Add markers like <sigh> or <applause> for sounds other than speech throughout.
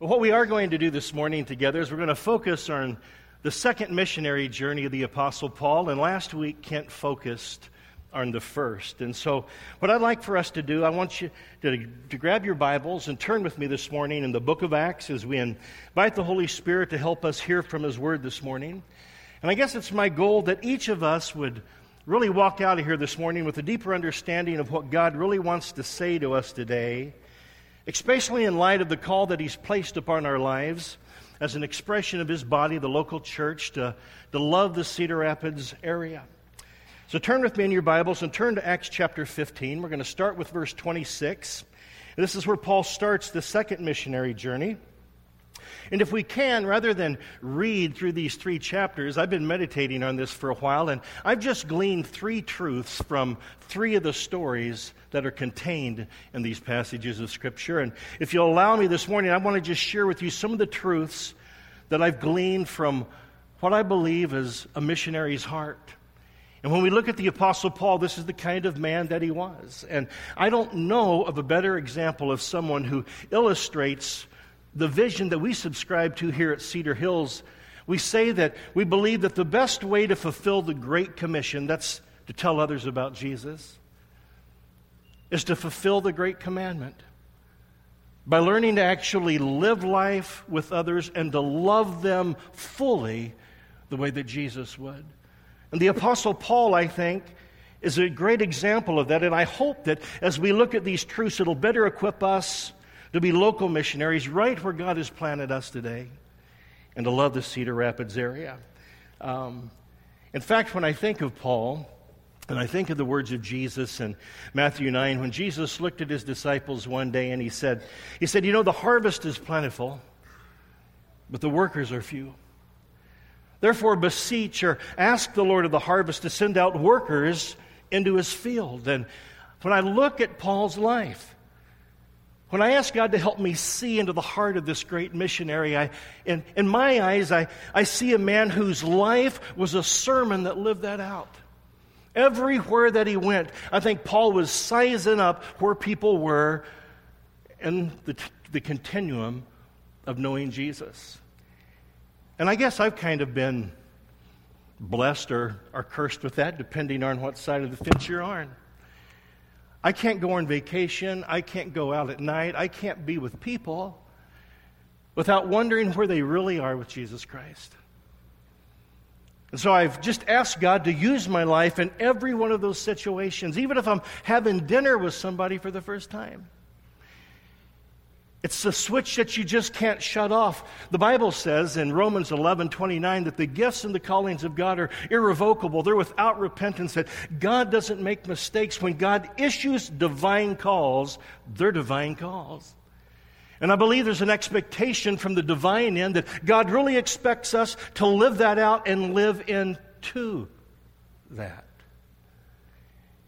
Well, what we are going to do this morning together is we're going to focus on the second missionary journey of the Apostle Paul. And last week, Kent focused on the first. And so, what I'd like for us to do, I want you to, to grab your Bibles and turn with me this morning in the book of Acts as we invite the Holy Spirit to help us hear from His Word this morning. And I guess it's my goal that each of us would really walk out of here this morning with a deeper understanding of what God really wants to say to us today, especially in light of the call that He's placed upon our lives as an expression of His body, the local church, to, to love the Cedar Rapids area. So turn with me in your Bibles and turn to Acts chapter 15. We're going to start with verse 26. This is where Paul starts the second missionary journey. And if we can, rather than read through these three chapters, I've been meditating on this for a while, and I've just gleaned three truths from three of the stories that are contained in these passages of Scripture. And if you'll allow me this morning, I want to just share with you some of the truths that I've gleaned from what I believe is a missionary's heart. And when we look at the Apostle Paul, this is the kind of man that he was. And I don't know of a better example of someone who illustrates the vision that we subscribe to here at Cedar Hills. We say that we believe that the best way to fulfill the Great Commission, that's to tell others about Jesus, is to fulfill the Great Commandment. By learning to actually live life with others and to love them fully the way that Jesus would. And the Apostle Paul, I think, is a great example of that. And I hope that as we look at these truths, it'll better equip us to be local missionaries right where God has planted us today and to love the Cedar Rapids area. Um, in fact, when I think of Paul, and I think of the words of Jesus in Matthew 9, when Jesus looked at his disciples one day and he said, He said, You know, the harvest is plentiful, but the workers are few. Therefore, beseech or ask the Lord of the harvest to send out workers into his field. And when I look at Paul's life, when I ask God to help me see into the heart of this great missionary, I, in, in my eyes, I, I see a man whose life was a sermon that lived that out. Everywhere that he went, I think Paul was sizing up where people were in the, the continuum of knowing Jesus. And I guess I've kind of been blessed or, or cursed with that, depending on what side of the fence you're on. I can't go on vacation. I can't go out at night. I can't be with people without wondering where they really are with Jesus Christ. And so I've just asked God to use my life in every one of those situations, even if I'm having dinner with somebody for the first time. It's a switch that you just can't shut off. The Bible says in Romans 11 29 that the gifts and the callings of God are irrevocable. They're without repentance, that God doesn't make mistakes. When God issues divine calls, they're divine calls. And I believe there's an expectation from the divine end that God really expects us to live that out and live into that.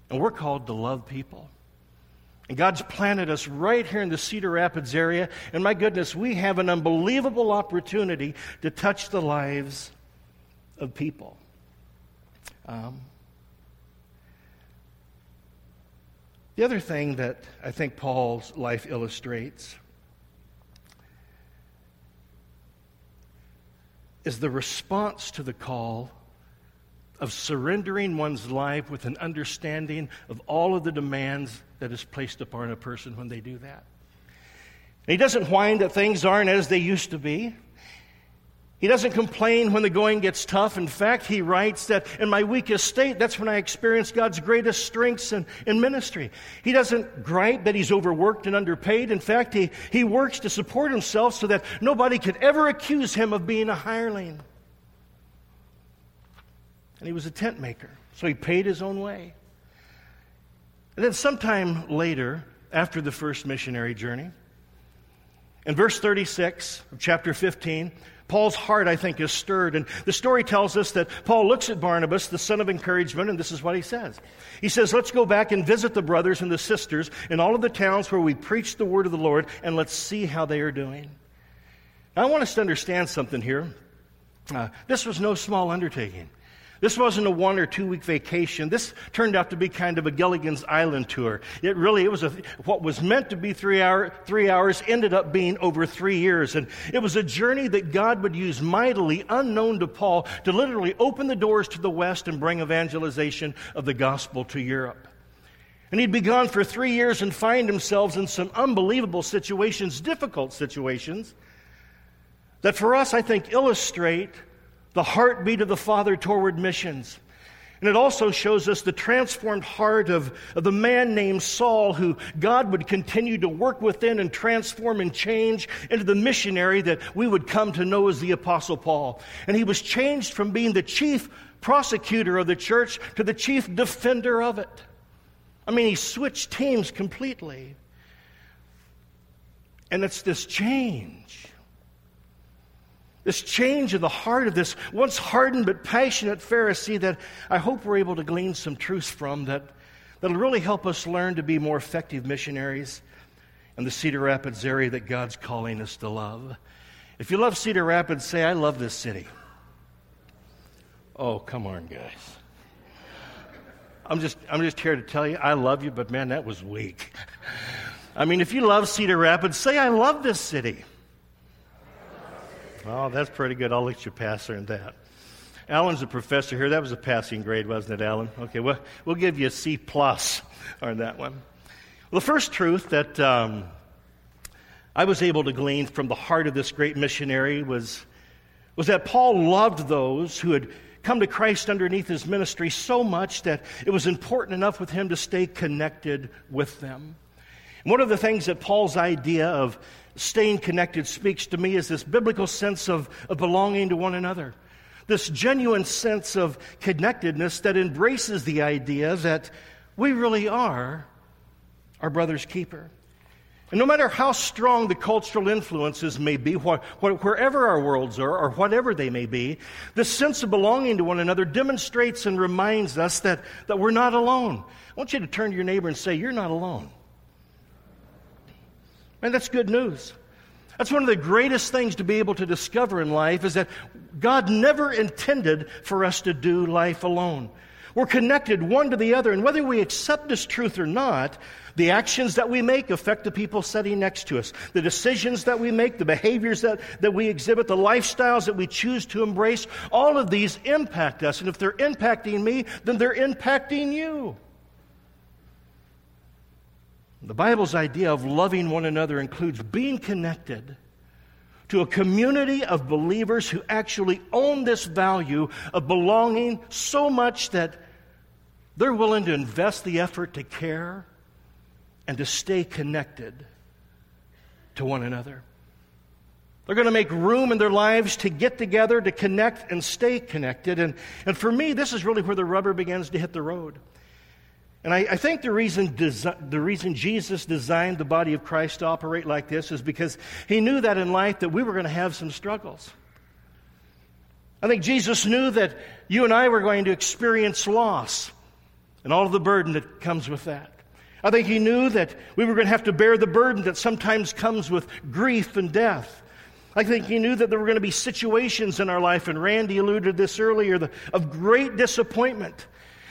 And we're called to love people. God's planted us right here in the Cedar Rapids area. And my goodness, we have an unbelievable opportunity to touch the lives of people. Um, the other thing that I think Paul's life illustrates is the response to the call of surrendering one's life with an understanding of all of the demands that is placed upon a person when they do that. he doesn't whine that things aren't as they used to be. He doesn't complain when the going gets tough. In fact, he writes that in my weakest state, that's when I experience God's greatest strengths in, in ministry. He doesn't gripe that he's overworked and underpaid. In fact, he, he works to support himself so that nobody could ever accuse him of being a hireling and he was a tent maker, so he paid his own way. And then, sometime later, after the first missionary journey, in verse 36 of chapter 15, Paul's heart, I think, is stirred. And the story tells us that Paul looks at Barnabas, the son of encouragement, and this is what he says. He says, Let's go back and visit the brothers and the sisters in all of the towns where we preach the word of the Lord, and let's see how they are doing. Now, I want us to understand something here. Uh, this was no small undertaking. This wasn't a one or two week vacation. This turned out to be kind of a Gilligan's Island tour. It really, it was a, what was meant to be three, hour, three hours ended up being over three years. And it was a journey that God would use mightily, unknown to Paul, to literally open the doors to the West and bring evangelization of the gospel to Europe. And he'd be gone for three years and find himself in some unbelievable situations, difficult situations, that for us, I think, illustrate the heartbeat of the Father toward missions. And it also shows us the transformed heart of, of the man named Saul, who God would continue to work within and transform and change into the missionary that we would come to know as the Apostle Paul. And he was changed from being the chief prosecutor of the church to the chief defender of it. I mean, he switched teams completely. And it's this change this change in the heart of this once hardened but passionate Pharisee that I hope we're able to glean some truths from that, that'll really help us learn to be more effective missionaries in the Cedar Rapids area that God's calling us to love. If you love Cedar Rapids, say, I love this city. Oh, come on, guys. I'm just, I'm just here to tell you, I love you, but man, that was weak. I mean, if you love Cedar Rapids, say, I love this city. Oh, that's pretty good. I'll let you pass on that. Alan's a professor here. That was a passing grade, wasn't it, Alan? Okay, well, we'll give you a C plus on that one. Well, the first truth that um, I was able to glean from the heart of this great missionary was, was that Paul loved those who had come to Christ underneath his ministry so much that it was important enough with him to stay connected with them. And one of the things that Paul's idea of staying connected speaks to me is this biblical sense of, of belonging to one another. This genuine sense of connectedness that embraces the idea that we really are our brother's keeper. And no matter how strong the cultural influences may be, wh- wh- wherever our worlds are, or whatever they may be, this sense of belonging to one another demonstrates and reminds us that, that we're not alone. I want you to turn to your neighbor and say, You're not alone. And that's good news. That's one of the greatest things to be able to discover in life is that God never intended for us to do life alone. We're connected one to the other, and whether we accept this truth or not, the actions that we make affect the people sitting next to us. The decisions that we make, the behaviors that, that we exhibit, the lifestyles that we choose to embrace, all of these impact us. And if they're impacting me, then they're impacting you. The Bible's idea of loving one another includes being connected to a community of believers who actually own this value of belonging so much that they're willing to invest the effort to care and to stay connected to one another. They're going to make room in their lives to get together, to connect, and stay connected. And, and for me, this is really where the rubber begins to hit the road. And I, I think the reason, desi- the reason Jesus designed the body of Christ to operate like this is because he knew that in life that we were going to have some struggles. I think Jesus knew that you and I were going to experience loss and all of the burden that comes with that. I think he knew that we were going to have to bear the burden that sometimes comes with grief and death. I think he knew that there were going to be situations in our life, and Randy alluded to this earlier, of great disappointment.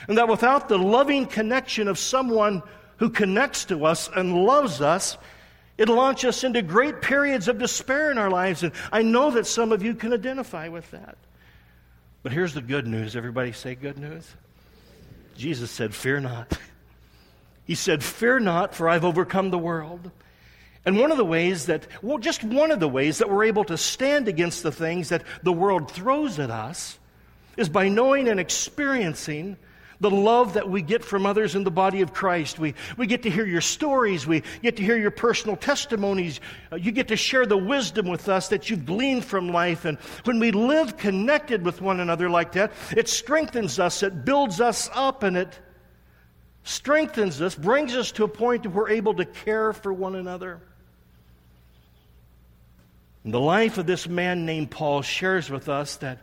And that without the loving connection of someone who connects to us and loves us, it launches us into great periods of despair in our lives. And I know that some of you can identify with that. But here's the good news. Everybody say good news. Jesus said, Fear not. He said, Fear not, for I've overcome the world. And one of the ways that, well, just one of the ways that we're able to stand against the things that the world throws at us is by knowing and experiencing the love that we get from others in the body of Christ. We, we get to hear your stories. We get to hear your personal testimonies. Uh, you get to share the wisdom with us that you've gleaned from life. And when we live connected with one another like that, it strengthens us, it builds us up, and it strengthens us, brings us to a point where we're able to care for one another. And the life of this man named Paul shares with us that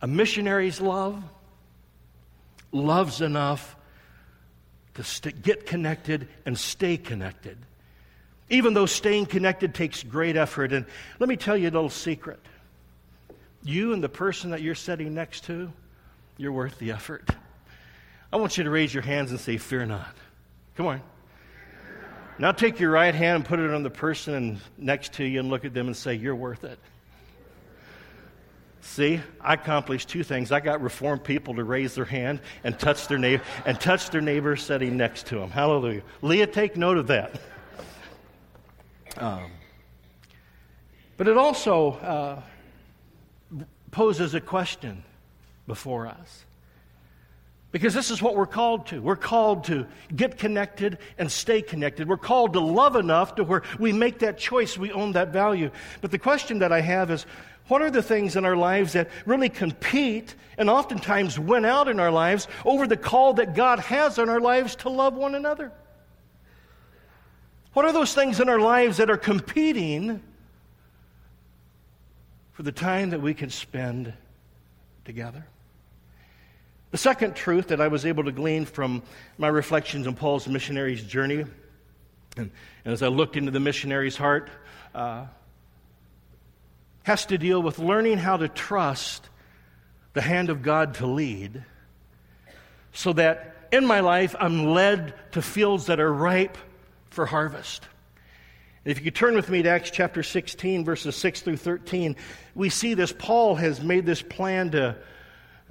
a missionary's love, loves enough to st- get connected and stay connected. Even though staying connected takes great effort. And let me tell you a little secret. You and the person that you're sitting next to, You're worth the effort. I want you to raise your hands and say, Fear not. Come on. Now take your right hand and put it on the person next to you and look at them and say, You're worth it. See, I accomplished two things. I got reformed people to raise their hand and touch their neighbor and touch their neighbor sitting next to them. Hallelujah. Leah, take note of that. Um, but it also uh, poses a question before us. Because this is what we're called to. We're called to get connected and stay connected. We're called to love enough to where we make that choice, we own that value. But the question that I have is what are the things in our lives that really compete and oftentimes win out in our lives over the call that God has on our lives to love one another? What are those things in our lives that are competing for the time that we can spend together? The second truth that I was able to glean from my reflections on Paul's missionary's journey, and, and as I looked into the missionary's heart, uh, has to deal with learning how to trust the hand of God to lead so that in my life I'm led to fields that are ripe for harvest. If you could turn with me to Acts chapter 16, verses 6 through 13, we see this. Paul has made this plan to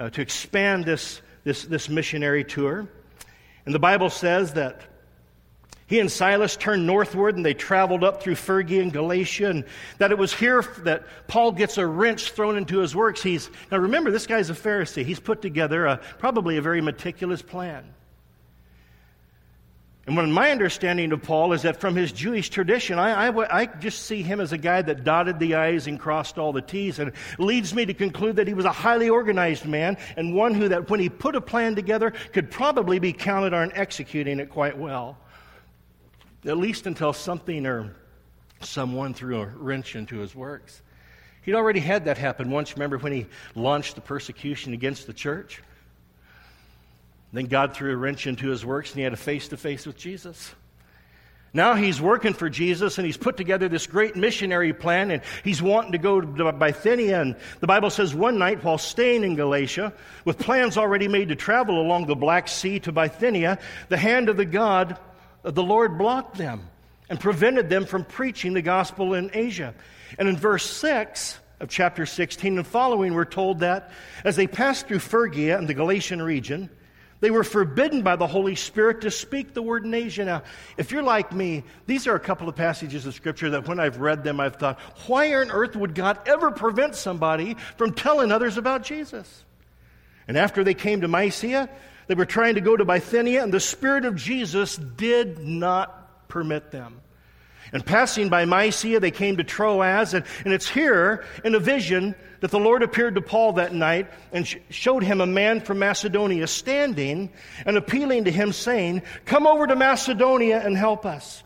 uh, to expand this, this, this missionary tour. And the Bible says that he and Silas turned northward and they traveled up through Phrygia and Galatia, and that it was here that Paul gets a wrench thrown into his works. He's, now remember, this guy's a Pharisee. He's put together a, probably a very meticulous plan. And what my understanding of Paul is that from his Jewish tradition, I, I, I, just see him as a guy that dotted the I's and crossed all the T's, and leads me to conclude that he was a highly organized man and one who, that when he put a plan together, could probably be counted on executing it quite well. At least until something or someone threw a wrench into his works. He'd already had that happen once. Remember when he launched the persecution against the church? Then God threw a wrench into his works and he had a face to face with Jesus. Now he's working for Jesus and he's put together this great missionary plan and he's wanting to go to Bithynia. And the Bible says one night while staying in Galatia, with plans already made to travel along the Black Sea to Bithynia, the hand of the God, the Lord blocked them and prevented them from preaching the gospel in Asia. And in verse 6 of chapter 16 and following, we're told that as they passed through Phrygia and the Galatian region, they were forbidden by the Holy Spirit to speak the word in Asia. Now, if you're like me, these are a couple of passages of Scripture that when I've read them, I've thought, why on earth would God ever prevent somebody from telling others about Jesus? And after they came to Mysia, they were trying to go to Bithynia, and the Spirit of Jesus did not permit them. And passing by Mysia, they came to Troas, and, and it's here in a vision that the Lord appeared to Paul that night and sh- showed him a man from Macedonia standing and appealing to him, saying, Come over to Macedonia and help us.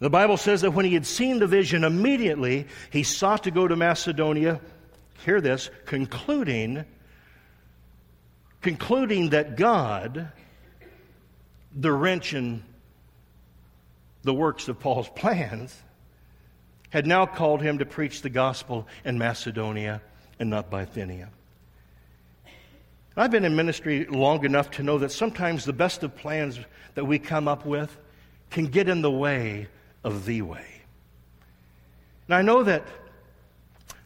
The Bible says that when he had seen the vision, immediately he sought to go to Macedonia. Hear this, concluding, concluding that God, the wrench in the works of Paul's <laughs> plans, had now called him to preach the gospel in Macedonia and not Bithynia. I've been in ministry long enough to know that sometimes the best of plans that we come up with can get in the way of the way. And I know that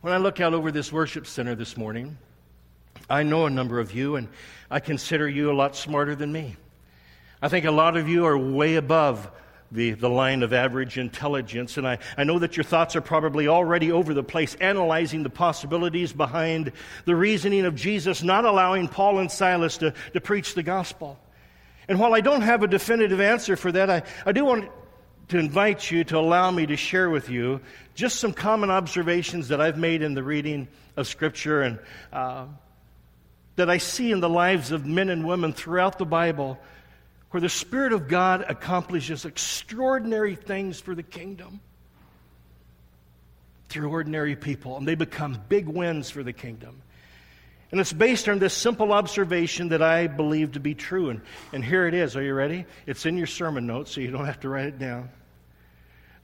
when I look out over this worship center this morning, I know a number of you, and I consider you a lot smarter than me. I think a lot of you are way above the, the line of average intelligence. And I, I know that your thoughts are probably already over the place, analyzing the possibilities behind the reasoning of Jesus not allowing Paul and Silas to, to preach the gospel. And while I don't have a definitive answer for that, I, I do want to invite you to allow me to share with you just some common observations that I've made in the reading of Scripture and uh, that I see in the lives of men and women throughout the Bible where the Spirit of God accomplishes extraordinary things for the kingdom through ordinary people, and they become big wins for the kingdom. And it's based on this simple observation that I believe to be true. And, and here it is. Are you ready? It's in your sermon notes, so you don't have to write it down.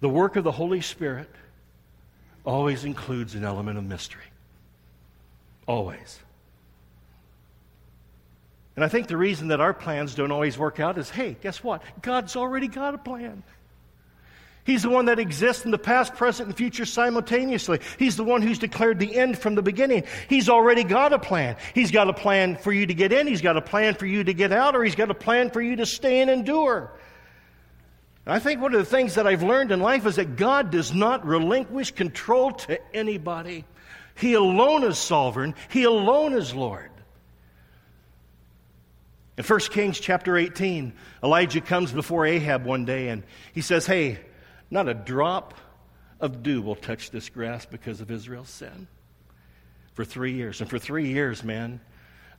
The work of the Holy Spirit always includes an element of mystery. Always. And I think the reason that our plans don't always work out is hey, guess what? God's already got a plan. He's the one that exists in the past, present, and future simultaneously. He's the one who's declared the end from the beginning. He's already got a plan. He's got a plan for you to get in, He's got a plan for you to get out, or He's got a plan for you to stay and endure. I think one of the things that I've learned in life is that God does not relinquish control to anybody. He alone is sovereign, He alone is Lord. In 1 Kings chapter 18, Elijah comes before Ahab one day and he says, Hey, not a drop of dew will touch this grass because of Israel's sin. For three years. And for three years, man,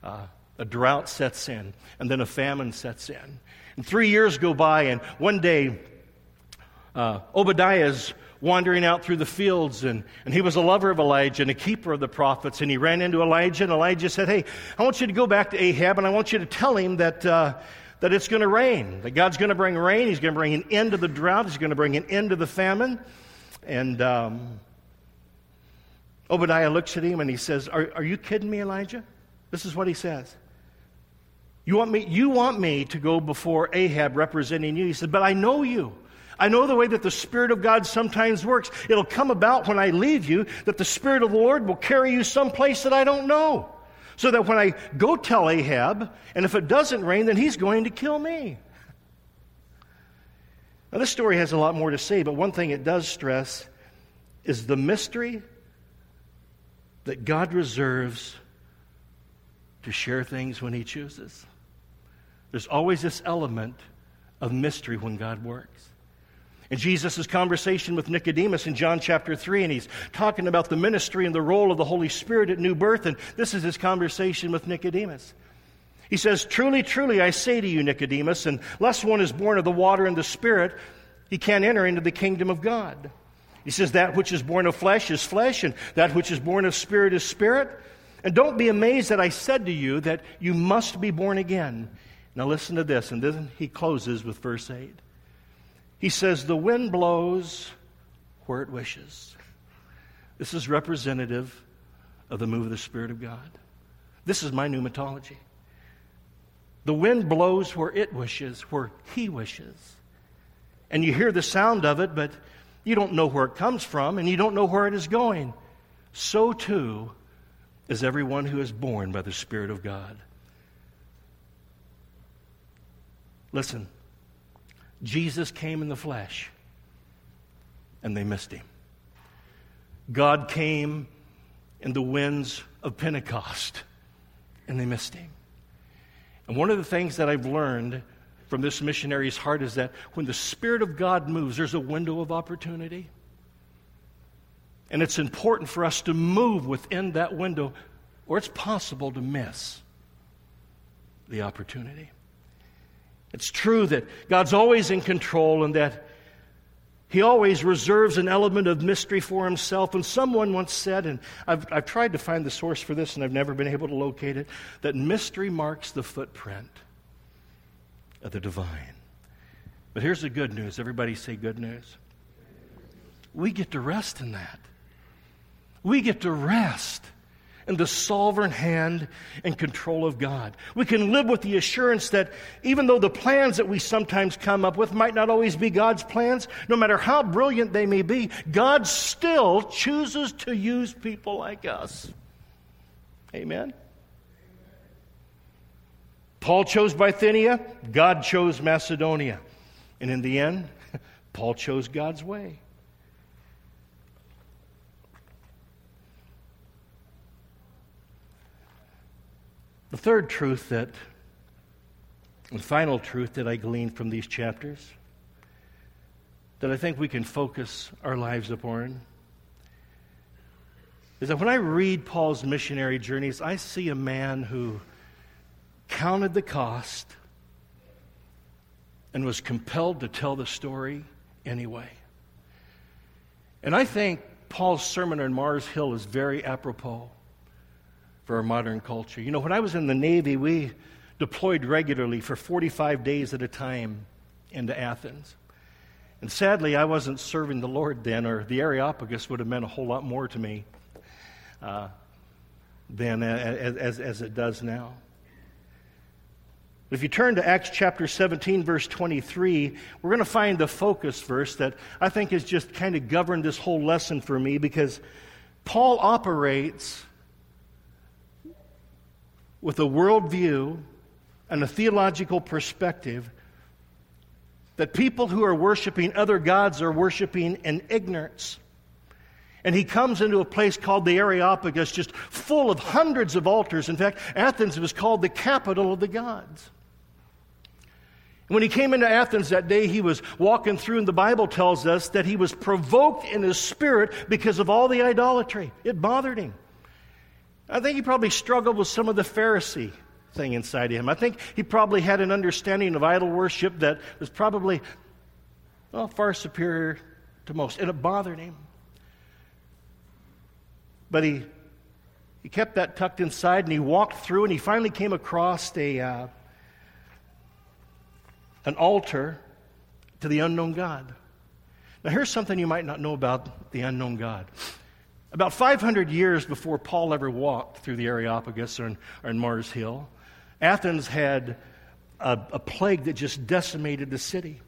uh, a drought sets in, and then a famine sets in. And three years go by, and one day, uh, Obadiah is wandering out through the fields, and, and he was a lover of Elijah and a keeper of the prophets. And he ran into Elijah, and Elijah said, Hey, I want you to go back to Ahab, and I want you to tell him that. Uh, that it's going to rain, that God's going to bring rain. He's going to bring an end to the drought. He's going to bring an end to the famine. And um, Obadiah looks at him and he says, are, are you kidding me, Elijah? This is what he says. You want, me, you want me to go before Ahab representing you? He said, But I know you. I know the way that the Spirit of God sometimes works. It'll come about when I leave you that the Spirit of the Lord will carry you someplace that I don't know. So that when I go tell Ahab, and if it doesn't rain, then he's going to kill me. Now, this story has a lot more to say, but one thing it does stress is the mystery that God reserves to share things when He chooses. There's always this element of mystery when God works in Jesus' conversation with Nicodemus in John chapter 3, and he's talking about the ministry and the role of the Holy Spirit at new birth, and this is his conversation with Nicodemus. He says, Truly, truly, I say to you, Nicodemus, unless one is born of the water and the Spirit, he can't enter into the kingdom of God. He says, That which is born of flesh is flesh, and that which is born of spirit is spirit. And don't be amazed that I said to you that you must be born again. Now listen to this, and then he closes with verse 8. He says, The wind blows where it wishes. This is representative of the move of the Spirit of God. This is my pneumatology. The wind blows where it wishes, where He wishes. And you hear the sound of it, but you don't know where it comes from, and you don't know where it is going. So too is everyone who is born by the Spirit of God. Listen, Jesus came in the flesh, and they missed him. God came in the winds of Pentecost, and they missed him. And one of the things that I've learned from this missionary's heart is that when the Spirit of God moves, there's a window of opportunity. And it's important for us to move within that window, or it's possible to miss the opportunity. It's true that God's always in control and that He always reserves an element of mystery for Himself. And someone once said, and I've, I've tried to find the source for this and I've never been able to locate it, that mystery marks the footprint of the divine. But here's the good news. Everybody say good news. We get to rest in that. We get to rest in the sovereign hand and control of God. We can live with the assurance that even though the plans that we sometimes come up with might not always be God's plans, no matter how brilliant they may be, God still chooses to use people like us. Amen. Paul chose Bithynia, God chose Macedonia. And in the end, <laughs> Paul chose God's way. The third truth that, the final truth that I gleaned from these chapters, that I think we can focus our lives upon, is that when I read Paul's missionary journeys, I see a man who counted the cost and was compelled to tell the story anyway. And I think Paul's sermon on Mars Hill is very apropos for our modern culture. You know, when I was in the Navy, we deployed regularly for 45 days at a time into Athens. And sadly, I wasn't serving the Lord then, or the Areopagus would have meant a whole lot more to me uh, then as, as, as it does now. If you turn to Acts chapter 17, verse 23, we're going to find the focus verse that I think has just kind of governed this whole lesson for me because Paul operates with a worldview and a theological perspective that people who are worshiping other gods are worshiping in ignorance. And he comes into a place called the Areopagus, just full of hundreds of altars. In fact, Athens was called the capital of the gods. When he came into Athens that day, he was walking through, and the Bible tells us that he was provoked in his spirit because of all the idolatry. It bothered him. I think he probably struggled with some of the Pharisee thing inside of him. I think he probably had an understanding of idol worship that was probably, well, far superior to most, and it bothered him. But he, he kept that tucked inside and he walked through and he finally came across a, uh, an altar to the unknown God. Now, here's something you might not know about the unknown God. About 500 years before Paul ever walked through the Areopagus or in, or in Mars Hill, Athens had a, a plague that just decimated the city.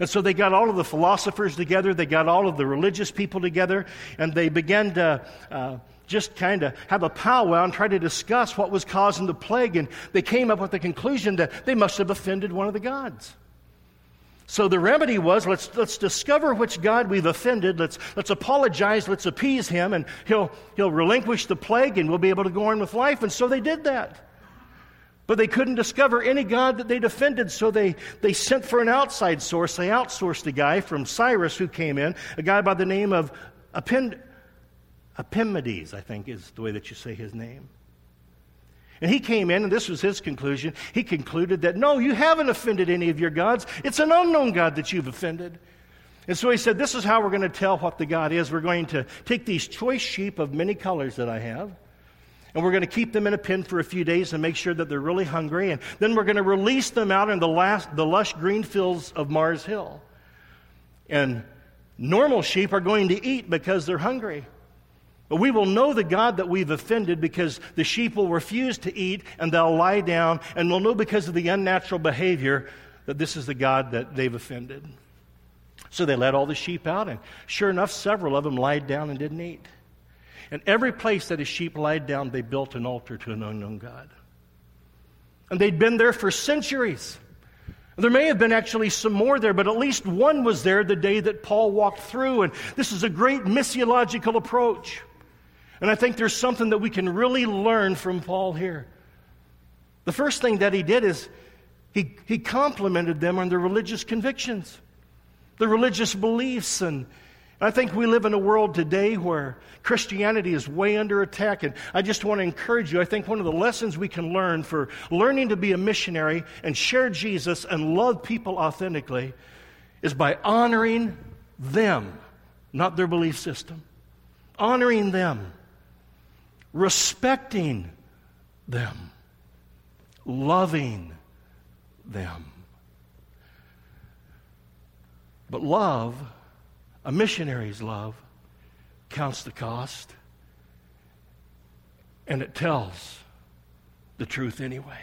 And so they got all of the philosophers together, they got all of the religious people together, and they began to uh, just kind of have a powwow and try to discuss what was causing the plague. And they came up with the conclusion that they must have offended one of the gods. So the remedy was let's, let's discover which God we've offended. Let's, let's apologize. Let's appease him, and he'll, he'll relinquish the plague, and we'll be able to go on with life. And so they did that. But they couldn't discover any God that they'd offended, so they, they sent for an outside source. They outsourced a guy from Cyrus who came in, a guy by the name of Epimedes. I think is the way that you say his name. And he came in, and this was his conclusion. He concluded that, no, you haven't offended any of your gods. It's an unknown God that you've offended. And so he said, This is how we're going to tell what the God is. We're going to take these choice sheep of many colors that I have, and we're going to keep them in a pen for a few days and make sure that they're really hungry. And then we're going to release them out in the, last, the lush green fields of Mars Hill. And normal sheep are going to eat because they're hungry. But we will know the God that we've offended because the sheep will refuse to eat and they'll lie down, and we'll know because of the unnatural behavior that this is the God that they've offended. So they let all the sheep out, and sure enough, several of them lied down and didn't eat. And every place that a sheep lied down, they built an altar to an unknown God. And they'd been there for centuries. There may have been actually some more there, but at least one was there the day that Paul walked through. And this is a great missiological approach. And I think there's something that we can really learn from Paul here. The first thing that he did is he, he complimented them on their religious convictions, their religious beliefs, and I think we live in a world today where Christianity is way under attack. And I just want to encourage you. I think one of the lessons we can learn for learning to be a missionary and share Jesus and love people authentically is by honoring them, not their belief system. Honoring them, respecting them, loving them. But love a missionary's love counts the cost, and it tells the truth anyway.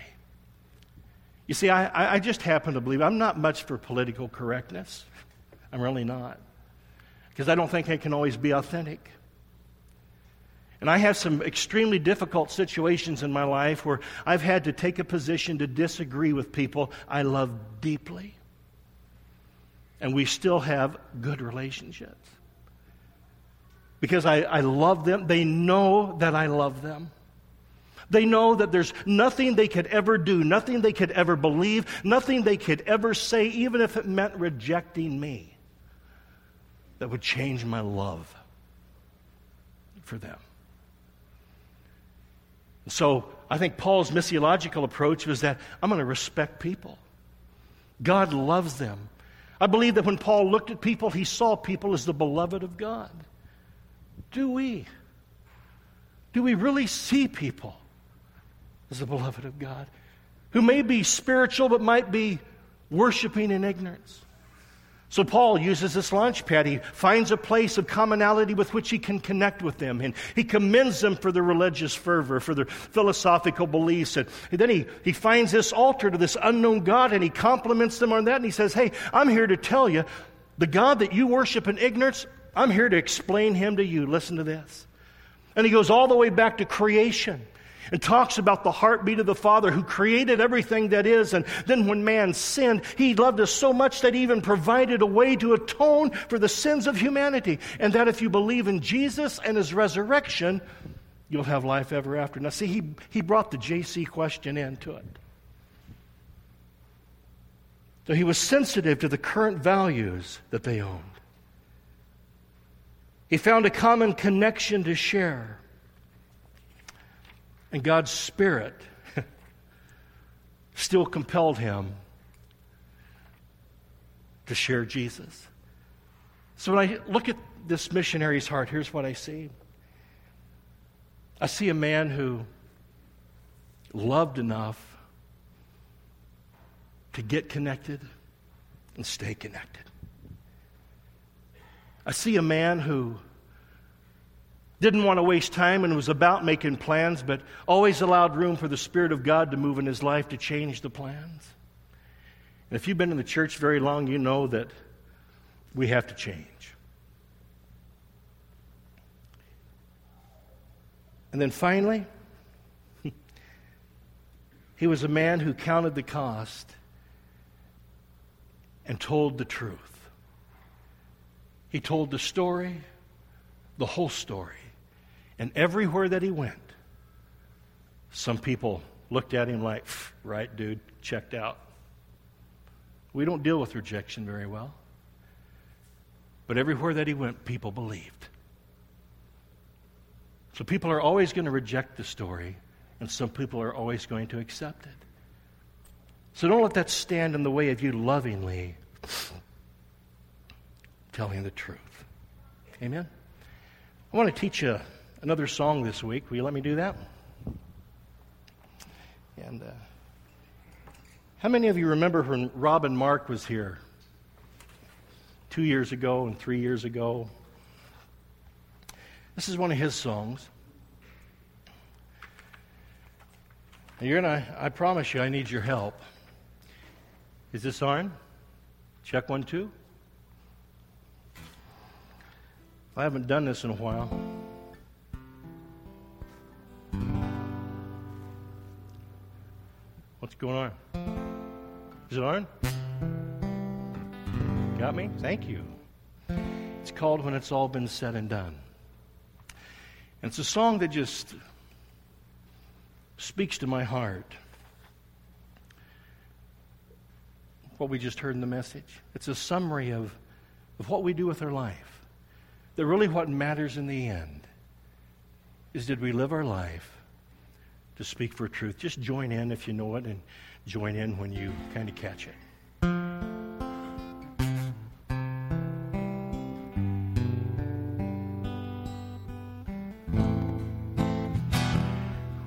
You see, I, I just happen to believe I'm not much for political correctness. I'm really not. Because I don't think I can always be authentic. And I have some extremely difficult situations in my life where I've had to take a position to disagree with people I love deeply and we still have good relationships. Because I, I love them. They know that I love them. They know that there's nothing they could ever do, nothing they could ever believe, nothing they could ever say, even if it meant rejecting me, that would change my love for them. So I think Paul's missiological approach was that I'm going to respect people. God loves them. I believe that when Paul looked at people, he saw people as the beloved of God. Do we? Do we really see people as the beloved of God? Who may be spiritual but might be worshiping in ignorance. So Paul uses this launch pad. He finds a place of commonality with which he can connect with them. And he commends them for their religious fervor, for their philosophical beliefs. And then he, he finds this altar to this unknown God and he compliments them on that. And he says, Hey, I'm here to tell you, the God that you worship in ignorance, I'm here to explain him to you. Listen to this. And he goes all the way back to creation and talks about the heartbeat of the Father who created everything that is. And then when man sinned, he loved us so much that he even provided a way to atone for the sins of humanity. And that if you believe in Jesus and his resurrection, you'll have life ever after. Now, see, he, he brought the JC question into it. So he was sensitive to the current values that they owned. He found a common connection to share. And God's Spirit still compelled him to share Jesus. So when I look at this missionary's heart, here's what I see I see a man who loved enough to get connected and stay connected. I see a man who didn't want to waste time and was about making plans, but always allowed room for the Spirit of God to move in his life to change the plans. And if you've been in the church very long, you know that we have to change. And then finally, <laughs> he was a man who counted the cost and told the truth. He told the story, the whole story. And everywhere that he went, some people looked at him like, right, dude, checked out. We don't deal with rejection very well. But everywhere that he went, people believed. So people are always going to reject the story, and some people are always going to accept it. So don't let that stand in the way of you lovingly telling the truth. Amen? I want to teach you another song this week. Will you let me do that? And uh, how many of you remember when Robin Mark was here two years ago and three years ago? This is one of his songs. And you're gonna, I promise you, I need your help. Is this on? Check one, two. I haven't done this in a while. What's going on? Is it on? Got me? Thank you. It's called When It's All Been Said and Done. And it's a song that just speaks to my heart. What we just heard in the message. It's a summary of, of what we do with our life. That really what matters in the end is did we live our life to speak for truth. Just join in if you know it and join in when you kind of catch it.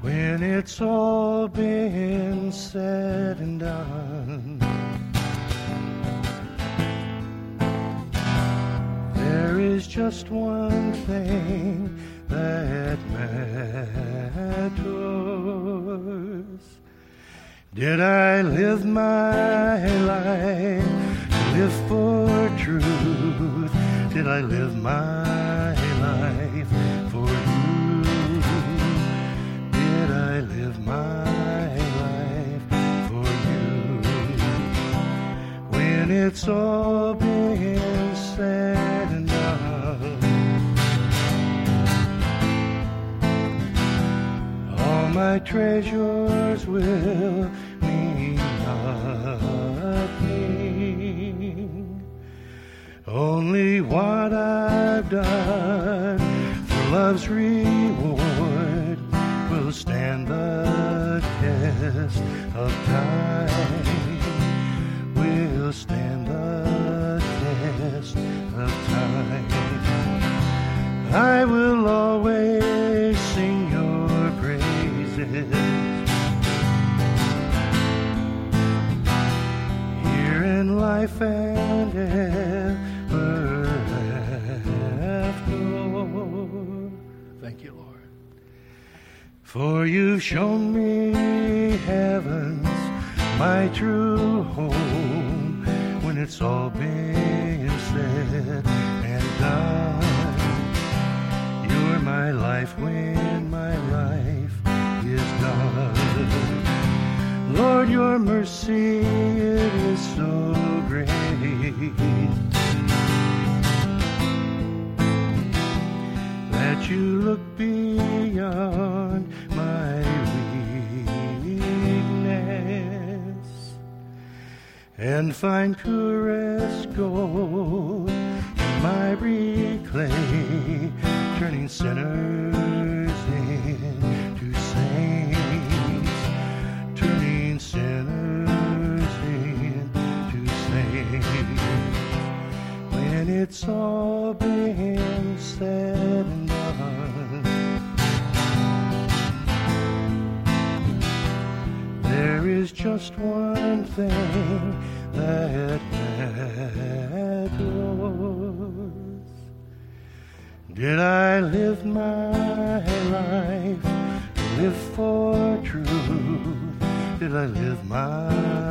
When it's all been said and done, there is just one thing that matters. Did I live my life to live for truth? Did I live my life for you? Did I live my life for you? When it's all been said and done, all my treasures will nothing. Only what I've done for love's reward will stand the test of time. Will stand the test of time. I will always you've shown me heaven's my true home when it's all been said and done. You're my life when my life is done. Lord, your mercy it is so great. That you look beyond and find purest gold in my clay, turning sinners into saints, turning sinners into saints. When it's all been said and done, there is just one thing that matters. Did I live my life, live for truth? Did I live my?